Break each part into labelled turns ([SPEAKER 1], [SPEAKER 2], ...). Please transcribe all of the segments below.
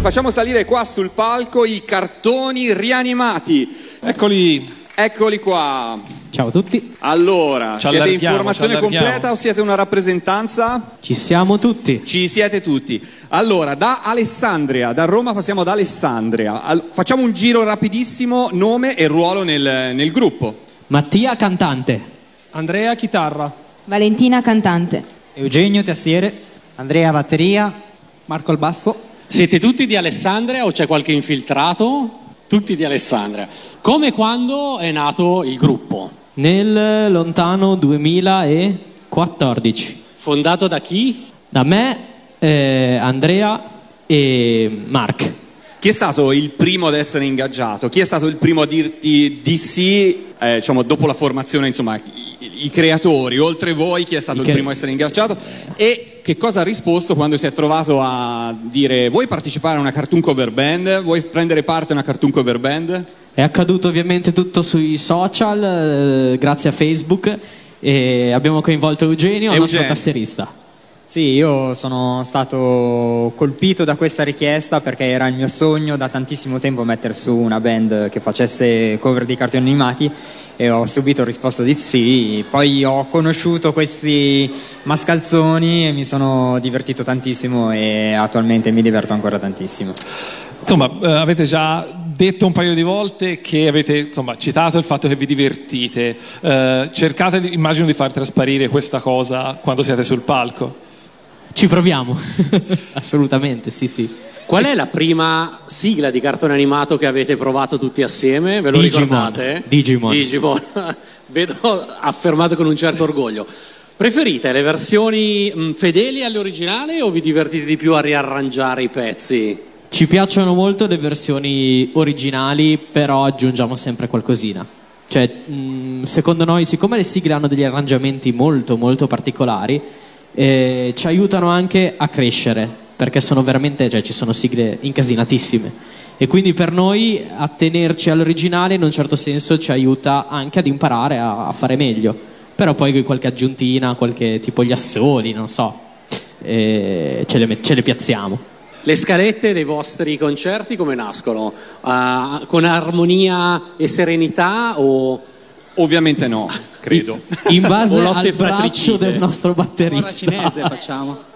[SPEAKER 1] facciamo salire qua sul palco i cartoni rianimati.
[SPEAKER 2] Eccoli.
[SPEAKER 1] Eccoli qua.
[SPEAKER 3] Ciao a tutti.
[SPEAKER 1] Allora,
[SPEAKER 2] Ci
[SPEAKER 1] siete informazione completa o siete una rappresentanza?
[SPEAKER 3] Ci siamo tutti.
[SPEAKER 1] Ci siete tutti. Allora, da Alessandria, da Roma passiamo ad Alessandria. Al- facciamo un giro rapidissimo, nome e ruolo nel, nel gruppo.
[SPEAKER 3] Mattia cantante.
[SPEAKER 4] Andrea chitarra.
[SPEAKER 5] Valentina cantante.
[SPEAKER 6] Eugenio tastiere, Andrea batteria,
[SPEAKER 3] Marco al basso.
[SPEAKER 7] Siete tutti di Alessandria o c'è qualche infiltrato? Tutti di Alessandria. Come e quando è nato il gruppo?
[SPEAKER 3] Nel lontano 2014.
[SPEAKER 7] Fondato da chi?
[SPEAKER 3] Da me, eh, Andrea e Mark.
[SPEAKER 1] Chi è stato il primo ad essere ingaggiato? Chi è stato il primo a dirti di sì, eh, diciamo, dopo la formazione, insomma, i, creatori, oltre voi, chi è stato
[SPEAKER 3] I
[SPEAKER 1] il
[SPEAKER 3] che-
[SPEAKER 1] primo a essere ingaggiato? E che cosa ha risposto quando si è trovato a dire vuoi partecipare a una cartoon cover band? Vuoi prendere parte a una cartoon cover band?
[SPEAKER 3] È accaduto ovviamente tutto sui social, eh, grazie a Facebook. E abbiamo coinvolto Eugenio, il nostro
[SPEAKER 1] Eugenio.
[SPEAKER 3] tastierista.
[SPEAKER 6] Sì, io sono stato colpito da questa richiesta perché era il mio sogno da tantissimo tempo mettere su una band che facesse cover di cartoni animati e ho subito risposto di sì. Poi ho conosciuto questi mascalzoni e mi sono divertito tantissimo e attualmente mi diverto ancora tantissimo.
[SPEAKER 2] Insomma, eh, avete già detto un paio di volte che avete insomma, citato il fatto che vi divertite. Eh, cercate, immagino, di far trasparire questa cosa quando siete sul palco.
[SPEAKER 3] Ci proviamo. Assolutamente, sì, sì.
[SPEAKER 7] Qual è la prima sigla di cartone animato che avete provato tutti assieme? Ve lo
[SPEAKER 3] Digimon.
[SPEAKER 7] ricordate?
[SPEAKER 3] Digimon.
[SPEAKER 7] Digimon. Vedo affermato con un certo orgoglio. Preferite le versioni mh, fedeli all'originale o vi divertite di più a riarrangiare i pezzi?
[SPEAKER 3] Ci piacciono molto le versioni originali, però aggiungiamo sempre qualcosina. Cioè, mh, secondo noi, siccome le sigle hanno degli arrangiamenti molto, molto particolari, eh, ci aiutano anche a crescere, perché sono veramente, cioè, ci sono sigle incasinatissime. E quindi per noi attenerci all'originale in un certo senso ci aiuta anche ad imparare a, a fare meglio. Però poi qualche aggiuntina, qualche tipo gli assoli, non so, eh, ce, le, ce le piazziamo.
[SPEAKER 7] Le scalette dei vostri concerti come nascono? Ah, con armonia e serenità o
[SPEAKER 1] Ovviamente no, credo.
[SPEAKER 3] in base al braccio del nostro batterista.
[SPEAKER 6] cinese facciamo.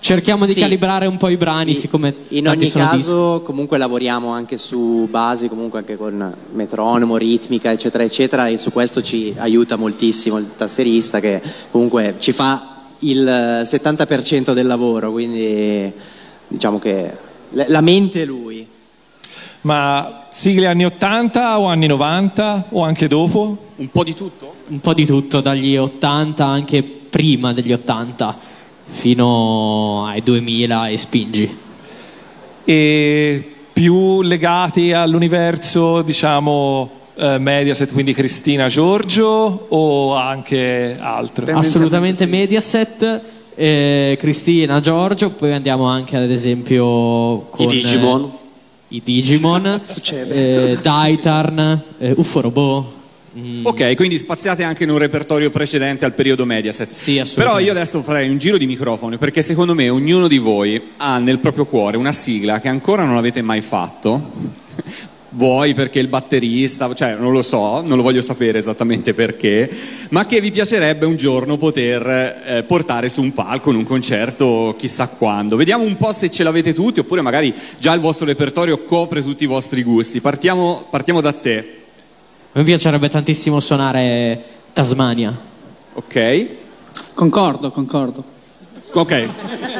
[SPEAKER 3] Cerchiamo di
[SPEAKER 8] Sì.
[SPEAKER 3] calibrare un po' i brani, siccome
[SPEAKER 8] In
[SPEAKER 3] tanti
[SPEAKER 8] ogni
[SPEAKER 3] sono
[SPEAKER 8] caso comunque lavoriamo anche su basi, comunque anche con metronomo, ritmica, eccetera, eccetera, e su questo ci aiuta moltissimo il tastierista che comunque ci fa il 70% del lavoro, quindi diciamo che l- la mente è lui.
[SPEAKER 2] Ma sigle anni 80 o anni 90 o anche dopo?
[SPEAKER 1] Un po' di tutto?
[SPEAKER 3] un po' di tutto, dagli 80 anche prima degli 80 fino ai 2000 e spingi.
[SPEAKER 2] E più legati all'universo, diciamo, eh, Mediaset, quindi Cristina Giorgio o anche altro?
[SPEAKER 3] Assolutamente Mediaset, eh, Cristina, Giorgio, poi andiamo anche ad esempio con
[SPEAKER 7] i Digimon?
[SPEAKER 3] eh, i Digimon, eh, Daitarn, eh, UFO Robot. mm,
[SPEAKER 1] Ok, quindi spaziate anche in un repertorio precedente al periodo Mediaset.
[SPEAKER 3] Sì,
[SPEAKER 1] Però
[SPEAKER 3] assolutamente.
[SPEAKER 1] io adesso farei un giro di microfono perché secondo me ognuno di voi ha nel proprio cuore una sigla che ancora non avete mai fatto. Vuoi perché il batterista, cioè non lo so, non lo voglio sapere esattamente perché, ma che vi piacerebbe un giorno poter eh, portare su un palco in un concerto chissà quando. Vediamo un po' se ce l'avete tutti oppure magari già il vostro repertorio copre tutti i vostri gusti. Partiamo, partiamo da te,
[SPEAKER 3] A me piacerebbe tantissimo suonare Tasmania.
[SPEAKER 1] ok?
[SPEAKER 4] Concordo, concordo.
[SPEAKER 1] Ok,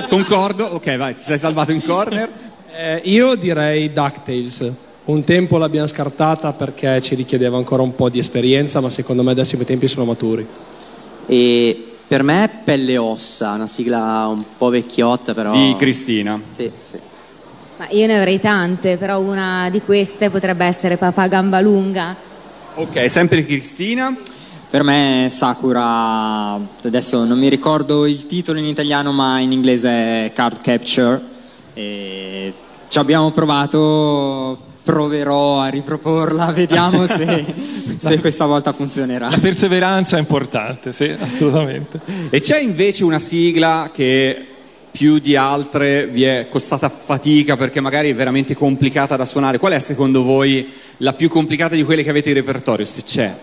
[SPEAKER 1] concordo, ok vai, ti sei salvato in corner.
[SPEAKER 4] Eh, io direi DuckTales. Un tempo l'abbiamo scartata perché ci richiedeva ancora un po' di esperienza, ma secondo me adesso i tempi sono maturi.
[SPEAKER 8] E per me Pelle e Ossa, una sigla un po' vecchiotta però...
[SPEAKER 1] Di Cristina.
[SPEAKER 8] Sì, sì.
[SPEAKER 5] Ma io ne avrei tante, però una di queste potrebbe essere Papà Gamba Lunga.
[SPEAKER 1] Ok, sempre Cristina.
[SPEAKER 6] Per me Sakura, adesso non mi ricordo il titolo in italiano ma in inglese è Card Capture e ci abbiamo provato, proverò a riproporla, vediamo se, se questa volta funzionerà.
[SPEAKER 2] La perseveranza è importante, sì, assolutamente.
[SPEAKER 1] E c'è invece una sigla che più di altre vi è costata fatica perché magari è veramente complicata da suonare? Qual è secondo voi la più complicata di quelle che avete in repertorio, se c'è?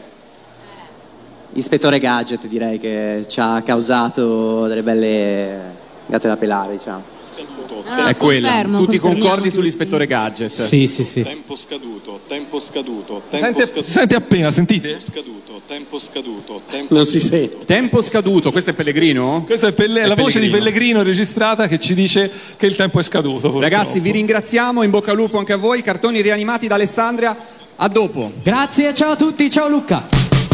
[SPEAKER 8] Ispettore Gadget direi che ci ha causato delle belle gatte da pelare, diciamo.
[SPEAKER 5] Ah,
[SPEAKER 1] è quella.
[SPEAKER 5] confermo,
[SPEAKER 1] Tutti concordi sull'ispettore Gadget?
[SPEAKER 3] Sì, sì, sì.
[SPEAKER 9] Tempo scaduto, tempo scaduto, tempo
[SPEAKER 2] sente,
[SPEAKER 9] scaduto.
[SPEAKER 2] sente appena, sentite?
[SPEAKER 9] Scaduto, tempo scaduto, tempo
[SPEAKER 7] Non si
[SPEAKER 9] scaduto.
[SPEAKER 7] sente.
[SPEAKER 1] Tempo scaduto, questo è Pellegrino?
[SPEAKER 2] Questa è, Pelle-
[SPEAKER 1] È
[SPEAKER 2] la voce di
[SPEAKER 1] Pellegrino.
[SPEAKER 2] Pellegrino registrata che ci dice che il tempo è scaduto. purtroppo.
[SPEAKER 1] Ragazzi, vi ringraziamo, in bocca al lupo anche a voi. Cartoni rianimati da Alessandria. A dopo.
[SPEAKER 3] Grazie, ciao a tutti, ciao Luca.